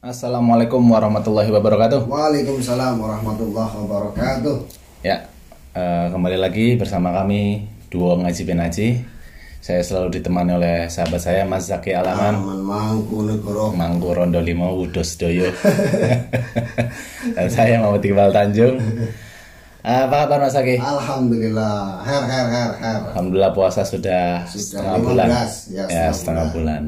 Assalamualaikum warahmatullahi wabarakatuh. Waalaikumsalam warahmatullahi wabarakatuh. Ya, eh, kembali lagi bersama kami duo ngaji benaji. Saya selalu ditemani oleh sahabat saya Mas Zaki Alaman, Aman mangku Rondo Limo Wudos Doyo, dan saya Muhammad Iqbal Tanjung. Apa kabar Mas Zaki? Alhamdulillah. Her her her her. Alhamdulillah puasa sudah, Sudah setengah 15, bulan, ya, ya, setengah setengah bulan.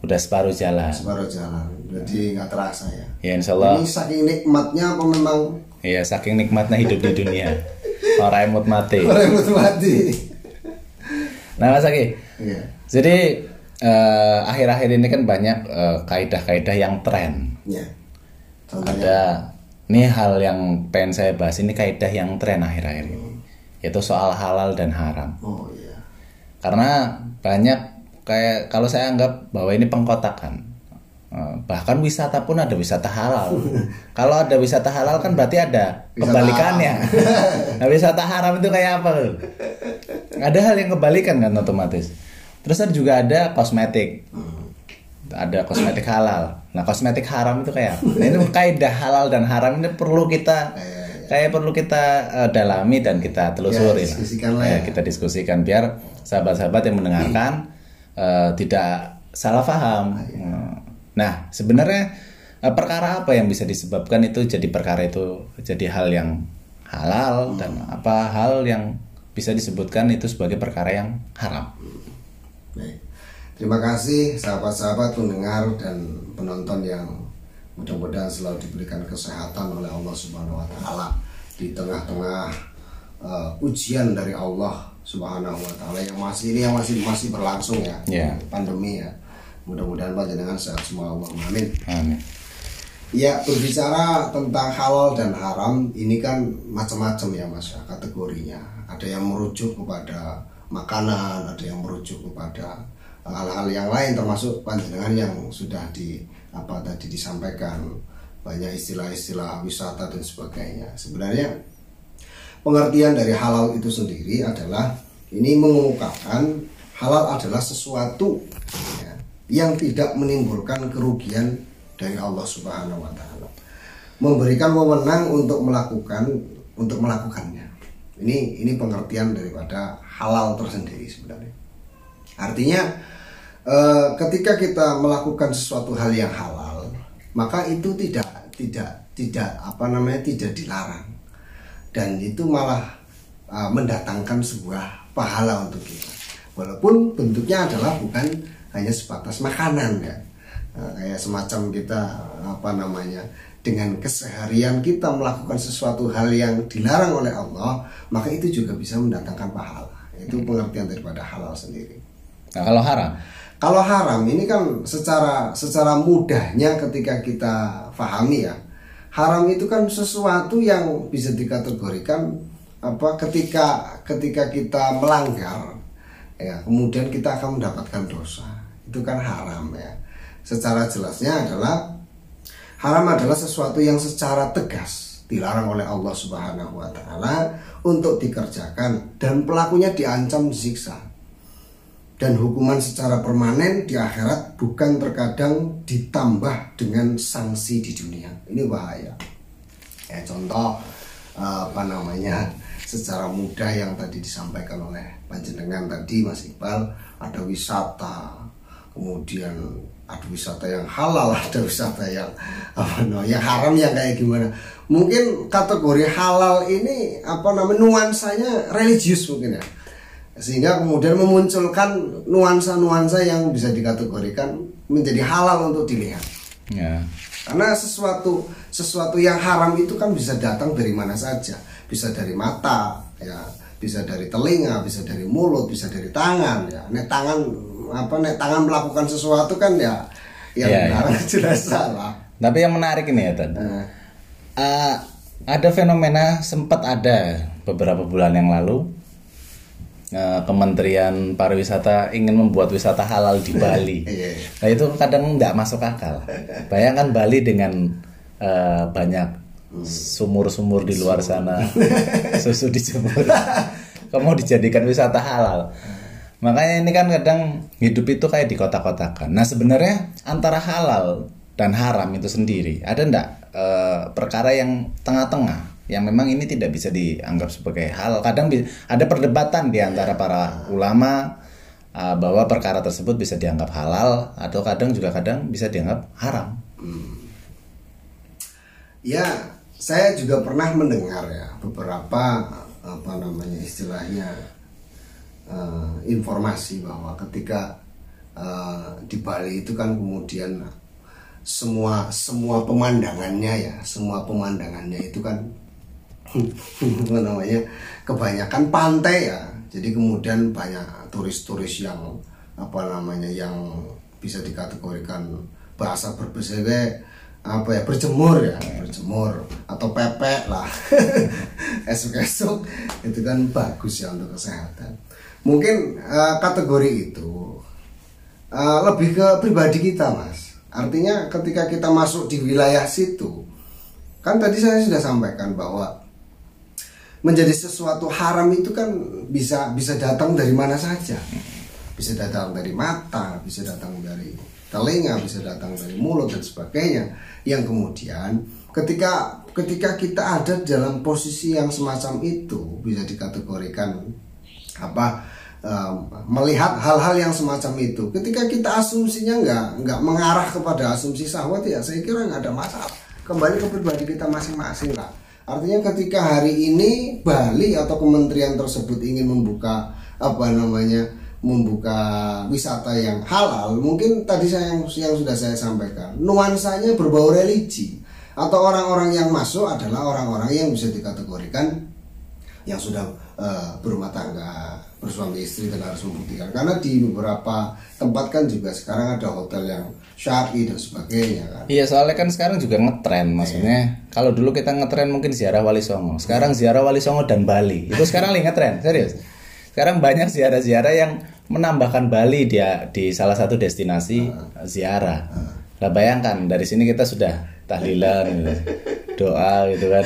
Udah separuh jalan. Baru jalan. Jadi nggak terasa ya. Ya Insya Allah. Ini saking nikmatnya apa memang Ya saking nikmatnya hidup di dunia. Orang emut mati. meremut mati? Nah Mas Zaki, Iya. Jadi eh, akhir-akhir ini kan banyak eh, kaidah-kaidah yang tren. Ya. Contohnya. Ada ini hal yang pengen saya bahas ini kaidah yang tren akhir-akhir ini, yaitu soal halal dan haram. Oh iya. Karena banyak kayak kalau saya anggap bahwa ini pengkotakan. Eh, bahkan wisata pun ada wisata halal. kalau ada wisata halal kan berarti ada Wisata kebalikannya. nah, wisata haram itu kayak apa? Ada hal yang kebalikan kan otomatis. Terus ada juga ada kosmetik. Ada kosmetik halal. Nah, kosmetik haram itu kayak apa? Nah, ini kaidah halal dan haram ini perlu kita kayak perlu kita eh, dalami dan kita telusuri. Ya, diskusikan lah Ya, kita diskusikan biar sahabat-sahabat yang mendengarkan eh, tidak salah paham. Nah, sebenarnya eh, perkara apa yang bisa disebabkan itu jadi perkara itu jadi hal yang halal dan apa hal yang bisa disebutkan itu sebagai perkara yang haram. Baik. Terima kasih sahabat-sahabat pendengar dan penonton yang mudah-mudahan selalu diberikan kesehatan oleh Allah Subhanahu wa taala di tengah-tengah uh, ujian dari Allah Subhanahu wa taala yang masih ini yang masih masih berlangsung ya. Ya. Pandemi ya. Mudah-mudahan panjenengan sehat semua Allahumma amin. Amin. Ya berbicara tentang halal dan haram ini kan macam-macam ya mas ya, kategorinya. Ada yang merujuk kepada makanan, ada yang merujuk kepada hal-hal yang lain termasuk panjenengan yang sudah di apa tadi disampaikan banyak istilah-istilah wisata dan sebagainya. Sebenarnya pengertian dari halal itu sendiri adalah ini mengungkapkan halal adalah sesuatu ya, yang tidak menimbulkan kerugian dari Allah Subhanahu wa taala. Memberikan wewenang untuk melakukan untuk melakukannya. Ini ini pengertian daripada halal tersendiri sebenarnya. Artinya eh, ketika kita melakukan sesuatu hal yang halal, maka itu tidak tidak tidak apa namanya tidak dilarang. Dan itu malah uh, mendatangkan sebuah pahala untuk kita. Walaupun bentuknya adalah bukan hanya sebatas makanan ya. Uh, kayak semacam kita apa namanya dengan keseharian kita melakukan sesuatu hal yang dilarang oleh Allah maka itu juga bisa mendatangkan pahala. Itu pengertian daripada halal sendiri Nah, kalau haram, kalau haram ini kan secara secara mudahnya ketika kita pahami ya. Haram itu kan sesuatu yang bisa dikategorikan apa ketika ketika kita melanggar ya kemudian kita akan mendapatkan dosa. Itu kan haram ya. Secara jelasnya adalah haram adalah sesuatu yang secara tegas dilarang oleh Allah Subhanahu wa taala untuk dikerjakan dan pelakunya diancam siksa dan hukuman secara permanen di akhirat bukan terkadang ditambah dengan sanksi di dunia. Ini bahaya. Ya contoh eh, apa namanya secara mudah yang tadi disampaikan oleh panjenengan tadi Mas Iqbal ada wisata. Kemudian ada wisata yang halal ada wisata yang apa namanya yang haram yang kayak gimana. Mungkin kategori halal ini apa namanya nuansanya religius mungkin ya sehingga kemudian memunculkan nuansa-nuansa yang bisa dikategorikan menjadi halal untuk dilihat. Ya. karena sesuatu sesuatu yang haram itu kan bisa datang dari mana saja. Bisa dari mata ya. Bisa dari telinga bisa dari mulut bisa dari tangan ya. Nek tangan apa nek tangan melakukan sesuatu kan ya yang Iya, dilarang jelas salah Tapi yang menarik ini ya, Tan. Nah, Eh, ada fenomena sempat ada beberapa bulan yang lalu Kementerian Pariwisata ingin membuat wisata halal di Bali. Iya. Nah itu kadang nggak masuk akal. Bayangkan Bali dengan eh, banyak sumur-sumur di luar sana, susu dijemur, kamu dijadikan wisata halal. Makanya ini kan kadang hidup itu kayak di kota-kotakan. Nah sebenarnya antara halal dan haram itu sendiri ada ndak eh, perkara yang tengah-tengah yang memang ini tidak bisa dianggap sebagai halal. Kadang ada perdebatan di antara para ulama eh, bahwa perkara tersebut bisa dianggap halal atau kadang juga kadang bisa dianggap haram. Ya, saya juga pernah mendengar ya beberapa apa namanya istilahnya eh, informasi bahwa ketika eh, di Bali itu kan kemudian semua semua pemandangannya ya, semua pemandangannya itu kan namanya kebanyakan pantai ya. Jadi kemudian banyak turis-turis yang apa namanya yang bisa dikategorikan bahasa berbahasa apa ya berjemur ya berjemur atau pepek lah. Esok-esok itu kan bagus ya untuk kesehatan. Mungkin eh, kategori itu eh, lebih ke pribadi kita mas. Artinya ketika kita masuk di wilayah situ kan tadi saya sudah sampaikan bahwa menjadi sesuatu haram itu kan bisa bisa datang dari mana saja. Bisa datang dari mata bisa datang dari telinga bisa datang dari mulut dan sebagainya. Yang kemudian ketika ketika kita ada dalam posisi yang semacam itu bisa dikategorikan apa em, melihat hal-hal yang semacam itu. Ketika kita asumsinya nggak nggak mengarah kepada asumsi syahwat ya saya kira nggak ada masalah. Kembali ke pribadi kita masing-masing lah artinya ketika hari ini Bali atau kementerian tersebut ingin membuka apa namanya membuka wisata yang halal mungkin tadi saya yang, yang sudah saya sampaikan nuansanya berbau religi. Atau orang-orang yang masuk adalah orang-orang yang bisa dikategorikan yang sudah eh, berumah tangga bersuami istri dan harus membuktikan. Karena di beberapa tempat kan juga sekarang ada hotel yang syari dan sebagainya kan. Iya soalnya kan sekarang juga ngetren maksudnya kalau dulu kita ngetren mungkin ziarah Wali Songo sekarang ziarah Wali Songo dan Bali. Itu sekarang lagi ngetren serius. Sekarang banyak ziarah-ziarah yang menambahkan Bali dia di salah satu destinasi ziarah. Lah bayangkan dari sini kita sudah tahlilan doa gitu kan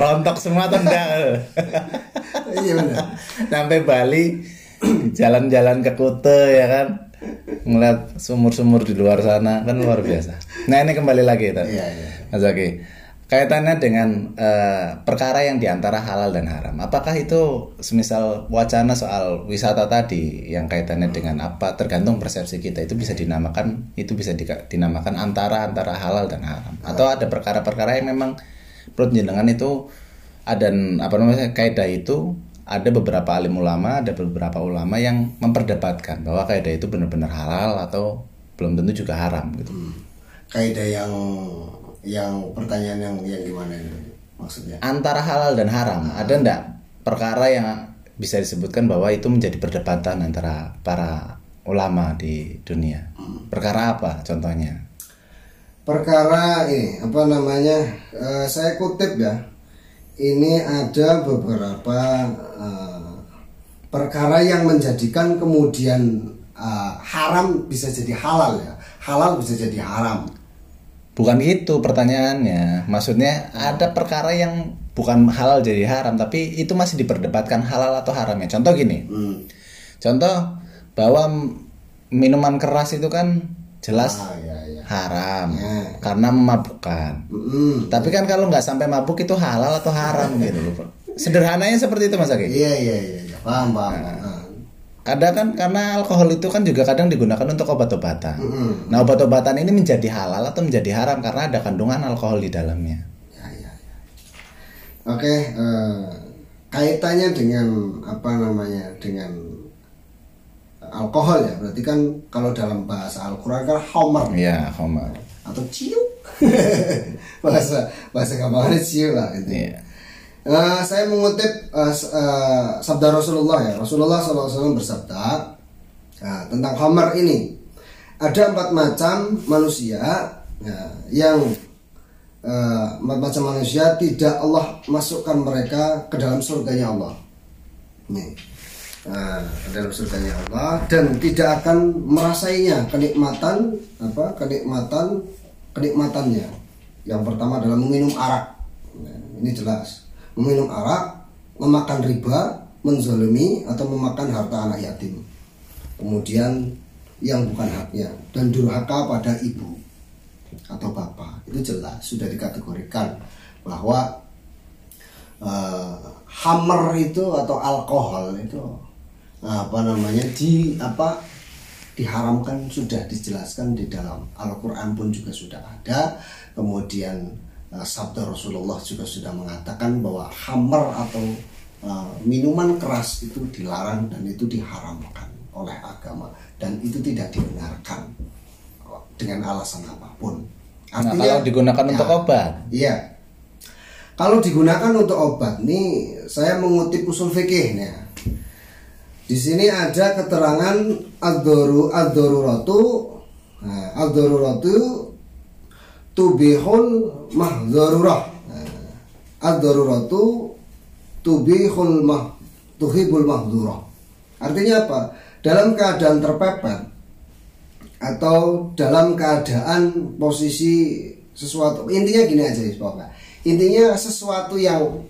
rontok semua enggak? Iya benar sampai Bali jalan-jalan ke Kute ya kan? Ngeliat sumur-sumur di luar sana kan luar biasa. Nah ini kembali lagi tadi Iya, iya. Mas Zaki kaitannya dengan eh, perkara yang di antara halal dan haram. Apakah itu semisal wacana soal wisata tadi yang kaitannya dengan apa? Tergantung persepsi kita. Itu bisa dinamakan itu bisa dinamakan antara antara halal dan haram. Atau ada perkara-perkara yang memang menurut jenengan itu ada apa namanya kaidah itu ada beberapa alim ulama, ada beberapa ulama yang memperdebatkan bahwa kaidah itu benar-benar halal atau belum tentu juga haram gitu. kaidah yang yang pertanyaan yang yang gimana ini maksudnya Antara halal dan haram, ada ndak perkara yang bisa disebutkan bahwa itu menjadi perdebatan antara para ulama di dunia? Perkara apa contohnya? Perkara ini apa namanya eh, saya kutip ya ini ada beberapa eh, perkara yang menjadikan kemudian eh, haram bisa jadi halal ya halal bisa jadi haram Bukan gitu pertanyaannya. Maksudnya ada perkara yang bukan halal jadi haram, tapi itu masih diperdebatkan halal atau haramnya. Contoh gini. Hmm. Contoh bahwa minuman keras itu kan jelas ah ya haram Ya. karena memabukkan. Mm-mm. Tapi kan kalau nggak sampai mabuk itu halal atau haram gitu loh. Sederhananya seperti itu Mas Aki. iya iya iya iya. paham paham Ah. Kadang kan karena alkohol itu kan juga kadang digunakan untuk obat-obatan. Mm-mm. Nah obat-obatan ini menjadi halal atau menjadi haram karena ada kandungan alkohol di dalamnya. Ya, ya, ya. Oke, eh, kaitannya dengan apa namanya dengan alkohol ya. Berarti kan kalau dalam bahasa Al-Qur'an kan homer Iya, Homer. atau ciu. bahasa bahasa gampangnya ciu lah gitu. Iya. Eh, saya mengutip s- eh, sabda Rasulullah ya. Rasulullah SAW bersabda eh, tentang homer ini. Ada empat macam manusia ya, yang eh, empat macam manusia tidak Allah masukkan mereka ke dalam surganya Allah. Nih. Nah, dalam surganya Allah dan tidak akan merasainya kenikmatan apa kenikmatan kenikmatannya. Yang pertama adalah meminum arak. Nah, ini jelas. Meminum arak, memakan riba, menzolimi atau memakan harta anak yatim kemudian yang bukan haknya dan durhaka pada ibu atau bapak itu jelas sudah dikategorikan bahwa uh, hammer itu atau alkohol itu apa namanya di apa diharamkan sudah dijelaskan di dalam Al-Qur'an pun juga sudah ada kemudian uh, sabda Rasulullah juga sudah mengatakan bahwa hammer atau uh, minuman keras itu dilarang dan itu diharamkan oleh agama dan itu tidak dibenarkan dengan alasan apa pun. Artinya, nah, kalau digunakan ya, untuk obat. Iya. Kalau digunakan untuk obat nih, saya mengutip usul fikihnya. Di sini ada keterangan ad-daru ad-daruratu nah, ad-daruratu tubihul mahdzarurah. Nah, ad-daruratu tubihul mah tuhibul mahdzurah. Artinya apa? dalam keadaan terpepet atau dalam keadaan posisi sesuatu intinya gini aja sih pokoknya intinya sesuatu yang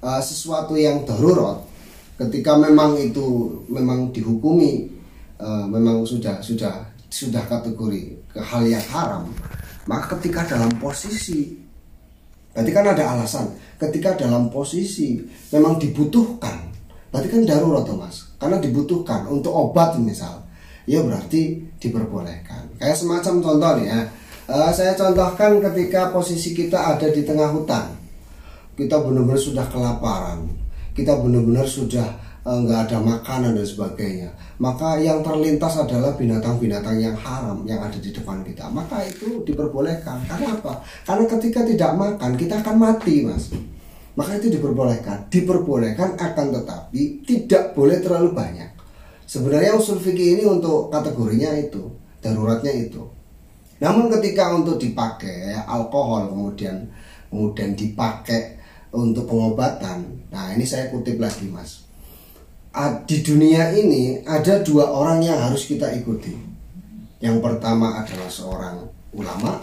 uh, sesuatu yang darurat ketika memang itu memang dihukumi uh, memang sudah sudah sudah kategori ke hal yang haram maka ketika dalam posisi berarti kan ada alasan. Ketika dalam posisi memang dibutuhkan berarti kan darurat mas. Karena dibutuhkan untuk obat misal ya berarti diperbolehkan. Kayak semacam contoh nih ya. Uh, saya contohkan ketika posisi kita ada di tengah hutan kita benar-benar sudah kelaparan kita benar-benar sudah eh, nggak ada makanan dan sebagainya. Maka yang terlintas adalah binatang-binatang yang haram yang ada di depan kita. Maka itu diperbolehkan. Karena apa? Karena ketika tidak makan kita akan mati mas. Maka itu diperbolehkan. Diperbolehkan akan tetapi tidak boleh terlalu banyak. Sebenarnya usul fikih ini untuk kategorinya itu daruratnya itu. Namun ketika untuk dipakai alkohol kemudian kemudian dipakai untuk pengobatan nah ini saya kutip lagi mas di dunia ini ada dua orang yang harus kita ikuti yang pertama adalah seorang ulama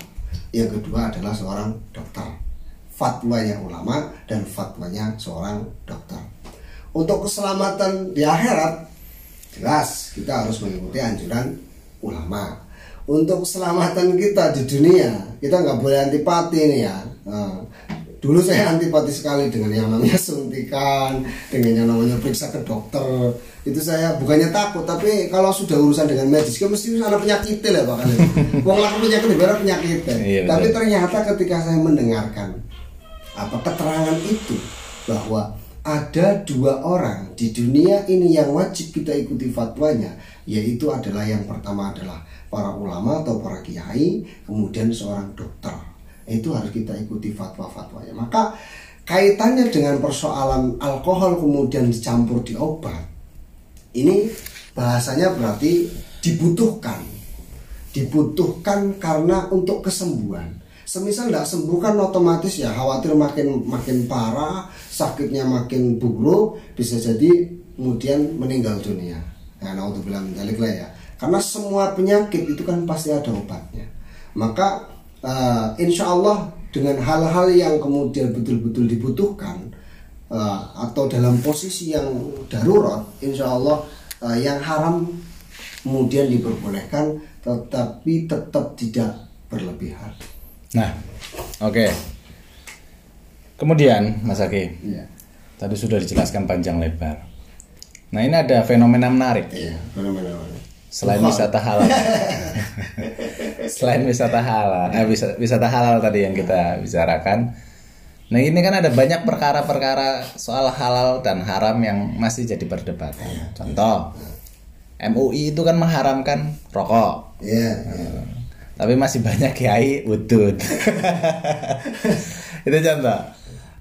yang kedua adalah seorang dokter fatwanya ulama dan fatwanya seorang dokter. Untuk keselamatan di akhirat jelas kita harus mengikuti anjuran ulama. Untuk keselamatan kita di dunia kita nggak boleh antipati nih ya. Nah, dulu saya antipati sekali dengan yang namanya suntikan, dengan yang namanya periksa ke dokter. Itu saya bukannya takut, tapi kalau sudah urusan dengan medis, kan mesti ada penyakit lah bahkan. Wong laku penyakit ibarat penyakit. Iya, tapi ternyata ketika saya mendengarkan apa keterangan itu bahwa ada dua orang di dunia ini yang wajib kita ikuti fatwanya yaitu adalah yang pertama adalah para ulama atau para kiai kemudian seorang dokter itu harus kita ikuti fatwa-fatwanya maka kaitannya dengan persoalan alkohol kemudian dicampur di obat ini bahasanya berarti dibutuhkan. Dibutuhkan karena untuk kesembuhan. Semisal tidak sembuh kan otomatis ya khawatir makin makin parah sakitnya makin buruk bisa jadi kemudian meninggal dunia. Nah untuk bilang lah ya. Karena semua penyakit itu kan pasti ada obatnya. Maka uh, insya Allah dengan hal-hal yang kemudian betul-betul dibutuhkan uh, atau dalam posisi yang darurat insya Allah uh, yang haram kemudian diperbolehkan tetapi tetap tidak berlebihan Nah, oke. Okay. Kemudian, Mas Aki, ya. tadi sudah dijelaskan panjang lebar. Nah, ini ada fenomena menarik. Iya, fenomena Selain wisata halal, selain wisata halal, eh, wisata halal tadi yang kita bicarakan. Nah ini kan ada banyak perkara-perkara soal halal dan haram yang masih jadi perdebatan. Contoh, MUI itu kan mengharamkan rokok. Iya. Yeah tapi masih banyak kiai utut itu contoh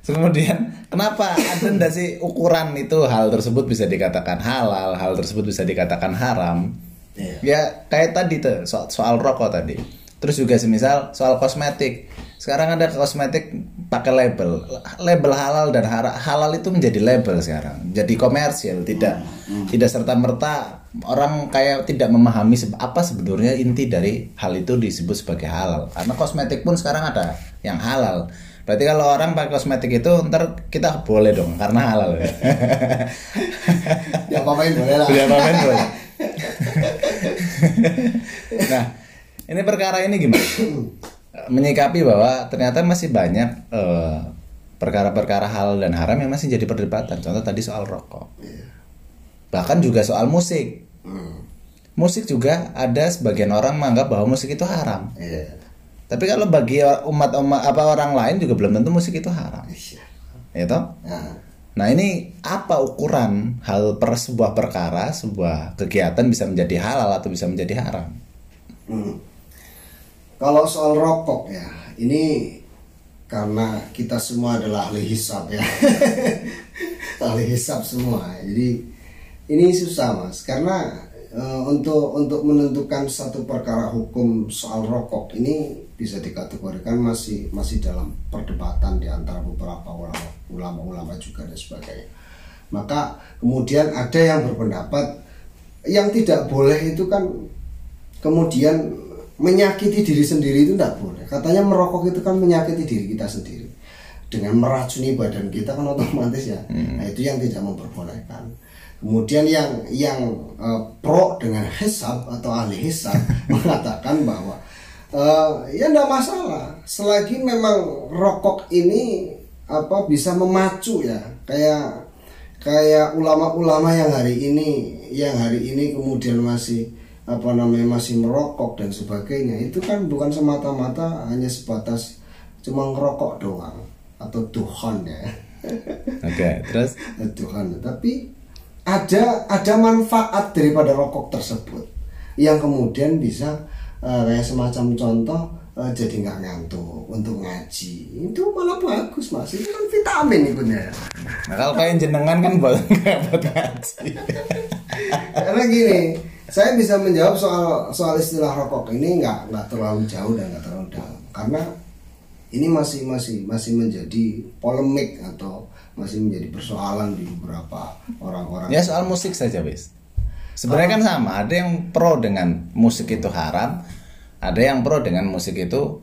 kemudian kenapa ada ndak sih ukuran itu hal tersebut bisa dikatakan halal hal tersebut bisa dikatakan haram yeah. ya kayak tadi tuh soal, soal rokok tadi terus juga semisal soal kosmetik sekarang ada kosmetik pakai label label halal dan halal itu menjadi label sekarang jadi komersial tidak hmm. tidak serta merta orang kayak tidak memahami apa sebetulnya inti dari hal itu disebut sebagai halal karena kosmetik pun sekarang ada yang halal Berarti kalau orang pakai kosmetik itu ntar kita boleh dong karena halal ya. ya boleh lah Boleh apa-apain boleh. nah, ini perkara ini gimana? Menyikapi bahwa ternyata masih banyak eh, perkara-perkara halal dan haram yang masih jadi perdebatan. Contoh tadi soal rokok. Bahkan juga soal musik. Musik juga ada sebagian orang menganggap bahwa musik itu haram. iya Tapi kalau bagi umat umat apa orang lain juga belum tentu musik itu haram. Iya. Ya toh? Nah, Nah ini apa ukuran hal per sebuah perkara, sebuah kegiatan bisa menjadi halal atau bisa menjadi haram? hmm. kalau soal rokok ya ini karena kita semua adalah ahli hisap ya ahli hisap semua jadi ini susah mas karena eh, untuk untuk menentukan satu perkara hukum soal rokok ini bisa dikategorikan masih masih dalam perdebatan di antara beberapa ulama ulama-ulama juga dan sebagainya. Maka kemudian ada yang berpendapat yang tidak boleh itu kan kemudian menyakiti diri sendiri itu tidak boleh. Katanya merokok itu kan menyakiti diri kita sendiri. Dengan meracuni badan kita kan otomatis ya. Nah itu yang tidak memperbolehkan kemudian yang yang eh, pro dengan hisab atau ahli hisab mengatakan bahwa eh, ya tidak masalah. Selagi memang rokok ini apa bisa memacu ya. Kayak kayak ulama-ulama yang hari ini yang hari ini kemudian masih apa namanya masih merokok dan sebagainya. Itu kan bukan semata-mata hanya sebatas cuma ngerokok doang atau Tuhan ya. Oke, terus? Tuhan tapi ada ada manfaat daripada rokok tersebut yang kemudian bisa eh, kayak semacam contoh eh, jadi nggak ngantuk untuk ngaji. Itu malah bagus mas. Itu kan vitamin itu ya nah kalau kayak jenengan kan buat buat ngaji. karena gini saya bisa menjawab soal soal istilah rokok ini nggak nggak terlalu jauh dan nggak terlalu dalam. Karena ini masih masih masih menjadi polemik atau masih menjadi persoalan di beberapa orang-orang Ya soal musik saja, bis. Sebenarnya kan sama, ada yang pro dengan musik itu haram, ada yang pro dengan musik itu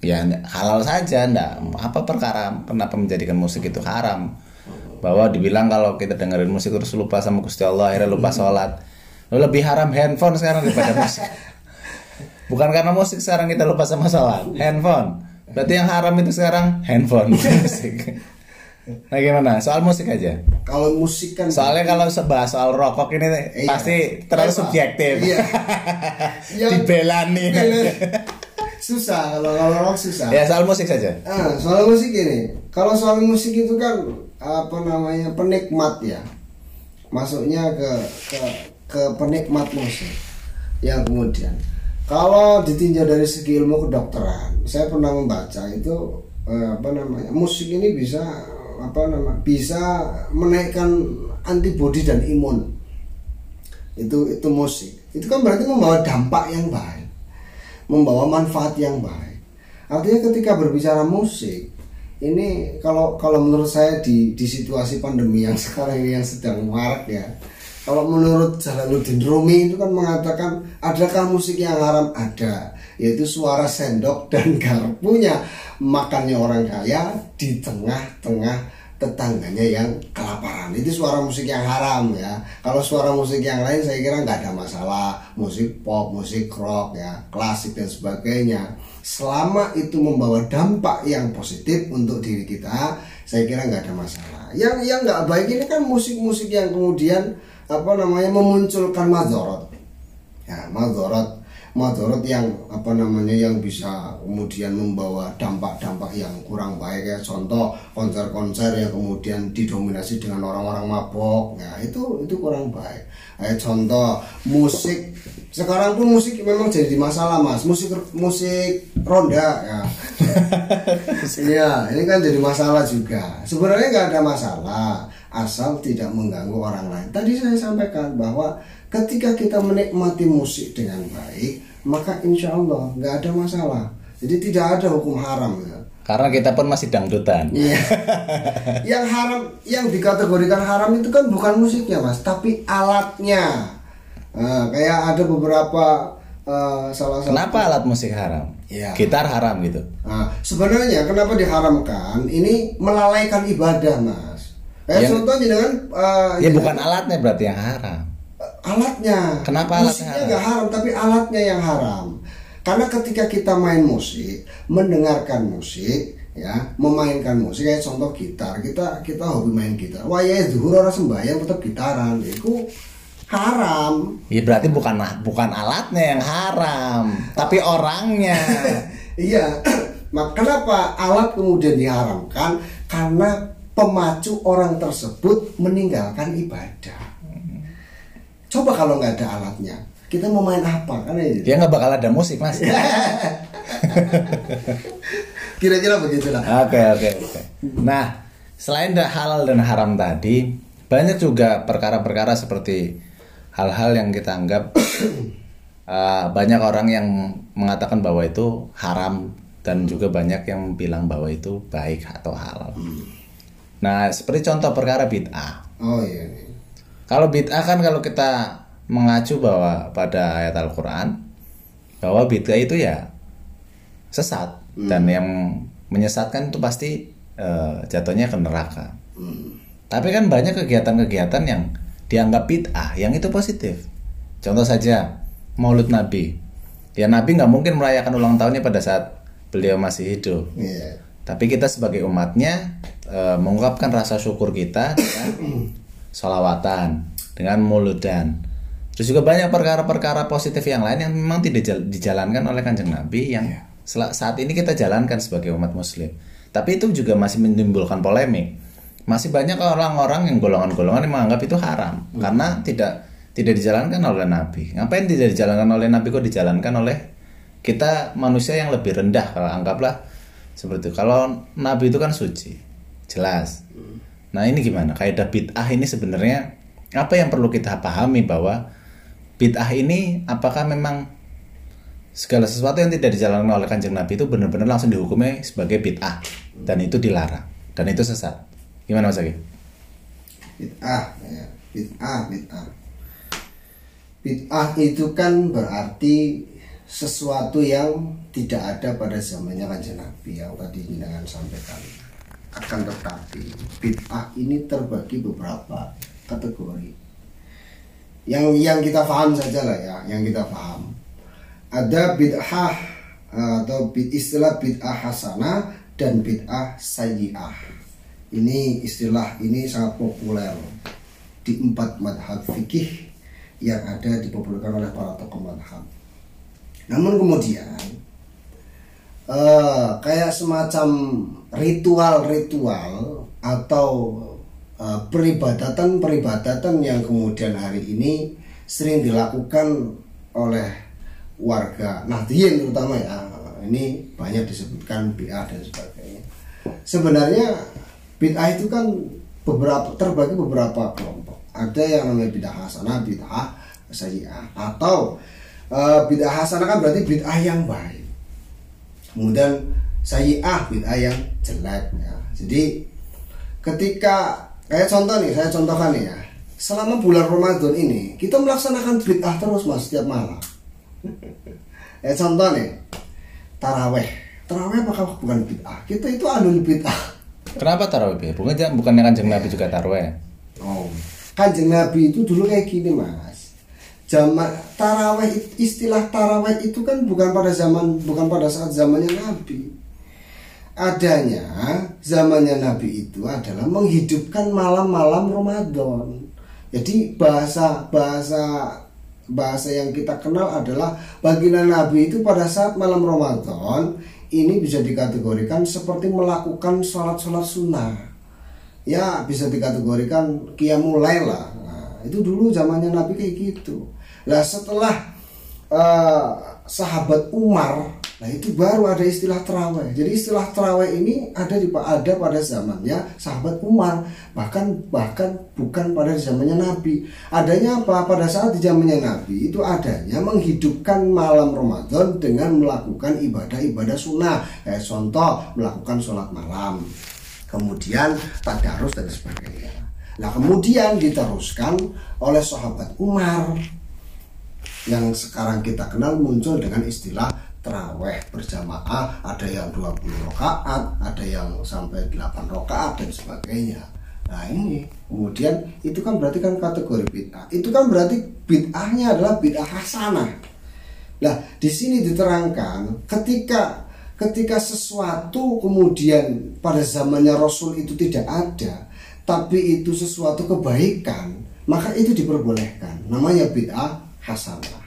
ya halal saja, ndak apa perkara kenapa menjadikan musik itu haram? Bahwa dibilang kalau kita dengerin musik terus lupa sama Gusti Allah, akhirnya lupa sholat. Lalu lebih haram handphone sekarang daripada musik. Bukan karena musik sekarang kita lupa sama sholat, handphone. Berarti yang haram itu sekarang handphone, musik. Nah gimana? Soal musik aja. kalau musik kan Soalnya kalau sebahas soal rokok ini Iya. pasti terlalu Apa? subjektif. Iya. Yang- Dibelani. susah kalau kalau rock susah ya soal musik saja. Ah, soal musik ini, kalau soal musik itu kan apa namanya penikmat ya, masuknya ke ke ke penikmat musik. Yang kemudian, kalau ditinjau dari segi ilmu kedokteran, saya pernah membaca itu eh, apa namanya musik ini bisa apa nama bisa menaikkan antibodi dan imun. Itu itu musik. Itu kan berarti membawa dampak yang baik membawa manfaat yang baik. Artinya ketika berbicara musik, ini kalau kalau menurut saya di di situasi pandemi yang sekarang ini yang sedang marak ya. Kalau menurut Jalaluddin Rumi itu kan mengatakan adakah musik yang haram? Ada, yaitu suara sendok dan garpunya. Makannya orang kaya di tengah-tengah tetangganya yang kelaparan. Itu suara musik yang haram ya. Kalau suara musik yang lain saya kira nggak ada masalah. Musik pop musik rock ya. Klasik dan sebagainya. Selama itu membawa dampak yang positif untuk diri kita saya kira nggak ada masalah. Yang yang nggak baik ini kan musik-musik yang kemudian apa namanya memunculkan madorot ya madorot madorot yang apa namanya yang bisa kemudian membawa dampak-dampak yang kurang baik. Ya contoh konser-konser yang kemudian didominasi dengan orang-orang mabok. Ya itu itu kurang baik. Kayak contoh musik. Sekarang pun musik memang jadi masalah mas. Musik musik ronda ya. Iya, ini kan jadi masalah juga. Sebenarnya nggak ada masalah asal tidak mengganggu orang lain. Tadi saya sampaikan bahwa ketika kita menikmati musik dengan baik, maka insya Allah nggak ada masalah. Jadi tidak ada hukum haram. Ya. Karena kita pun masih dangdutan. Iya. yang haram, yang dikategorikan haram itu kan bukan musiknya mas, tapi alatnya. Nah, kayak ada beberapa eh, salah satu Kenapa alat musik haram? Iya. Gitar haram gitu. Nah, sebenarnya kenapa diharamkan? Ini melalaikan ibadah, Mas. Kayak Ya. contohnya dengan eh, Ya bukan alatnya berarti yang haram. Alatnya. Kenapa alatnya Musiknya haram? nggak haram, tapi alatnya yang haram. Karena ketika kita main musik, mendengarkan musik, ya, memainkan musik kayak contoh gitar, kita kita hobi main gitar. Wah ya zuhur orang sembahyang tetap gitaran, itu haram. Ya berarti bukan bukan alatnya yang haram, tapi orangnya. Iya, Mak- kenapa alat kemudian diharamkan? Karena pemacu orang tersebut meninggalkan ibadah. Coba kalau nggak ada alatnya, kita mau main apa? Kan ya. Dia nggak bakal ada musik mas. Kira-kira begitulah. Oke oke oke. Nah selain halal dan haram tadi, banyak juga perkara-perkara seperti hal-hal yang kita anggap uh, banyak orang yang mengatakan bahwa itu haram dan juga banyak yang bilang bahwa itu baik atau halal. Nah seperti contoh perkara bid'ah. Oh iya. iya. Kalau bid'ah kan kalau kita mengacu bahwa pada ayat Al-Qur'an bahwa bid'ah itu ya sesat dan yang menyesatkan itu pasti eh, jatuhnya ke neraka. Tapi kan banyak kegiatan-kegiatan yang dianggap bid'ah yang itu positif. Contoh saja Maulid Nabi. Ya Nabi nggak mungkin merayakan ulang tahunnya pada saat beliau masih hidup. Iya. Tapi kita sebagai umatnya eh, mengungkapkan rasa syukur kita dengan solawatan, dengan muludan. Terus juga banyak perkara-perkara positif yang lain yang memang tidak jal- dijalankan oleh kanjeng Nabi yang sel- saat ini kita jalankan sebagai umat Muslim. Tapi itu juga masih menimbulkan polemik. Masih banyak orang-orang yang golongan-golongan yang menganggap itu haram karena tidak tidak dijalankan oleh Nabi. Ngapain tidak dijalankan oleh Nabi kok dijalankan oleh kita manusia yang lebih rendah kalau anggaplah seperti itu. Kalau Nabi itu kan suci, jelas. Nah ini gimana? Kaidah bid'ah ini sebenarnya apa yang perlu kita pahami bahwa bid'ah ini apakah memang segala sesuatu yang tidak dijalankan oleh kanjeng Nabi itu benar-benar langsung dihukumi sebagai bid'ah dan itu dilarang dan itu sesat. Gimana Mas Agi? Bid'ah, ya. Bid'ah, bid'ah. Bid'ah itu kan berarti sesuatu yang tidak ada pada zamannya kanjeng Nabi yang tadi dengan sampaikan. Akan tetapi bid'ah ini terbagi beberapa kategori. Yang yang kita paham saja lah ya, yang kita paham. Ada bid'ah atau istilah bid'ah hasanah dan bid'ah sayyi'ah. Ini istilah ini sangat populer di empat madhab fikih yang ada dipopulerkan oleh para tokoh madhab. Namun kemudian eh, kayak semacam ritual-ritual atau eh, peribadatan-peribadatan yang kemudian hari ini sering dilakukan oleh warga Nahdien terutama ya ini banyak disebutkan bid'ah dan sebagainya. Sebenarnya bid'ah itu kan beberapa terbagi beberapa kelompok. Ada yang namanya bid'ah hasanah, bid'ah sayyi'ah atau eh, bid'ah hasanah kan berarti bid'ah yang baik. Kemudian sayyi'ah bid'ah yang jelek ya. Jadi ketika kayak contoh nih, saya contohkan nih ya. Selama bulan Ramadan ini kita melaksanakan bid'ah terus mas setiap malam. ya contoh nih taraweh. Taraweh apakah bukan bid'ah? Kita itu alul bid'ah. Kenapa tarawih? Bukan bukannya kanjeng Nabi juga tarawih? Oh, kanjeng Nabi itu dulu kayak gini mas. Zaman taraweh istilah taraweh itu kan bukan pada zaman bukan pada saat zamannya Nabi. Adanya zamannya Nabi itu adalah menghidupkan malam-malam Ramadan. Jadi bahasa bahasa bahasa yang kita kenal adalah baginda Nabi itu pada saat malam Ramadan ini bisa dikategorikan seperti melakukan sholat-sholat sunnah ya bisa dikategorikan qiyamul lail lah. Nah, itu dulu zamannya Nabi kayak gitu. Lah setelah eh, sahabat Umar, nah itu baru ada istilah terawih. Jadi istilah terawih ini ada di ada pada zamannya sahabat Umar, bahkan bahkan bukan pada zamannya Nabi. Adanya apa? Pada saat di zamannya Nabi itu adanya menghidupkan malam Ramadan dengan melakukan ibadah-ibadah sunnah. Kayak contoh melakukan sholat malam kemudian tadarus dan sebagainya. Nah kemudian diteruskan oleh sahabat Umar. yang sekarang kita kenal muncul dengan istilah teraweh berjamaah ada yang 20 rakaat ada yang sampai 8 rakaat dan sebagainya. Nah ini. Kemudian itu kan berarti kan kategori bid'ah. Itu kan berarti bid'ahnya adalah bid'ah hasanah. Nah di sini diterangkan ketika ketika sesuatu kemudian pada zamannya Rasul itu tidak ada tapi itu sesuatu kebaikan maka itu diperbolehkan. Namanya bid'ah hasanah.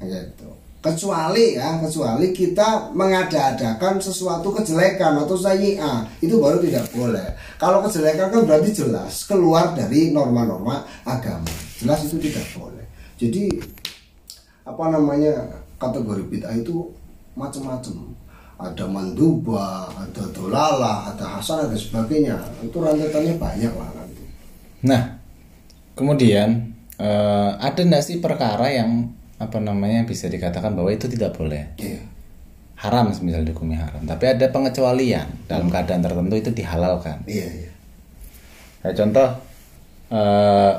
Gitu kecuali ya kecuali kita mengada-adakan sesuatu kejelekan atau sayyi'ah itu baru tidak boleh kalau kejelekan kan berarti jelas keluar dari norma-norma agama jelas itu tidak boleh jadi apa namanya kategori bid'ah itu macam-macam ada manduba, ada dolala, ada hasanah dan sebagainya. Itu rentetannya banyak lah nanti. Nah, kemudian eh, ada nggak sih perkara yang apa namanya bisa dikatakan bahwa itu tidak boleh. Iya. haram misal dihukumi haram. Tapi ada pengecualian dalam keadaan tertentu itu dihalalkan. Iya, iya. kayak contoh eh,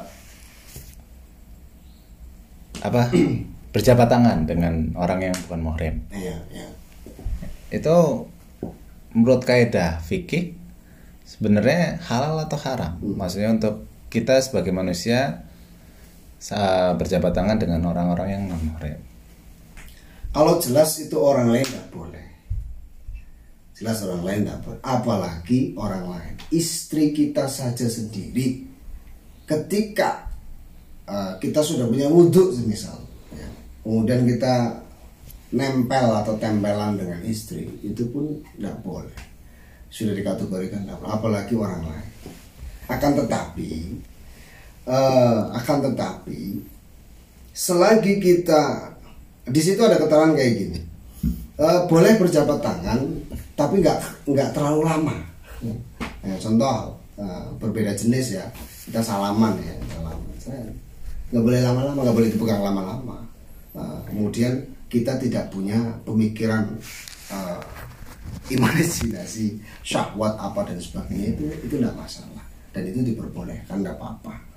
apa? Berjabat tangan dengan orang yang bukan muhrim. Iya, iya. itu menurut kaidah fikih sebenarnya halal atau haram? Maksudnya untuk kita sebagai manusia berjabat tangan dengan orang-orang yang non muhrim Kalau jelas itu orang lain tidak boleh. Jelas orang lain tidak boleh. Apalagi orang lain. Istri kita saja sendiri. Ketika uh, kita sudah punya wudhu semisal. ya, Kemudian kita nempel atau tempelan dengan istri. Itu pun tidak boleh. Sudah dikategorikan tidak boleh. Apalagi orang lain. Akan tetapi. Eh, akan tetapi selagi kita di situ ada keterangan kayak gini. Eh, boleh berjabat tangan tapi nggak nggak terlalu lama. Ya, contoh eh, berbeda jenis ya. Kita salaman ya salaman. Nggak boleh lama-lama nggak boleh dipegang lama-lama. Eh, kemudian kita tidak punya pemikiran eh, imajinasi syahwat apa dan sebagainya itu itu tidak masalah. Dan itu diperbolehkan tidak apa-apa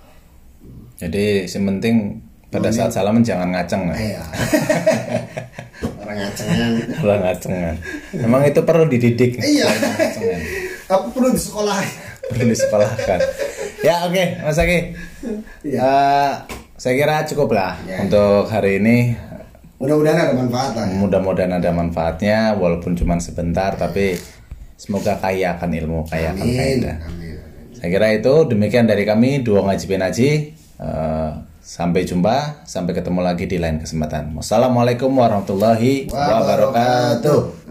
jadi yang penting pada saat salaman jangan ngaceng lah. Iya. orang ngacengan. Kalau ngacengan. Memang itu perlu dididik. Iya. apa perlu di sekolah perlu disekolahkan. Ya oke mas Aki. Iya. Eh, saya kira cukup lah Ya. untuk hari ini. Mudah-mudahan ada manfaat lah ya. mudah-mudahan ada manfaatnya walaupun cuma sebentar tapi semoga kaya akan ilmu kaya akan kaidah. Amin saya kira itu. Demikian dari kami dua ngaji penaji Eh, sampai jumpa sampai ketemu lagi di lain kesempatan. Wassalamualaikum warahmatullahi wabarakatuh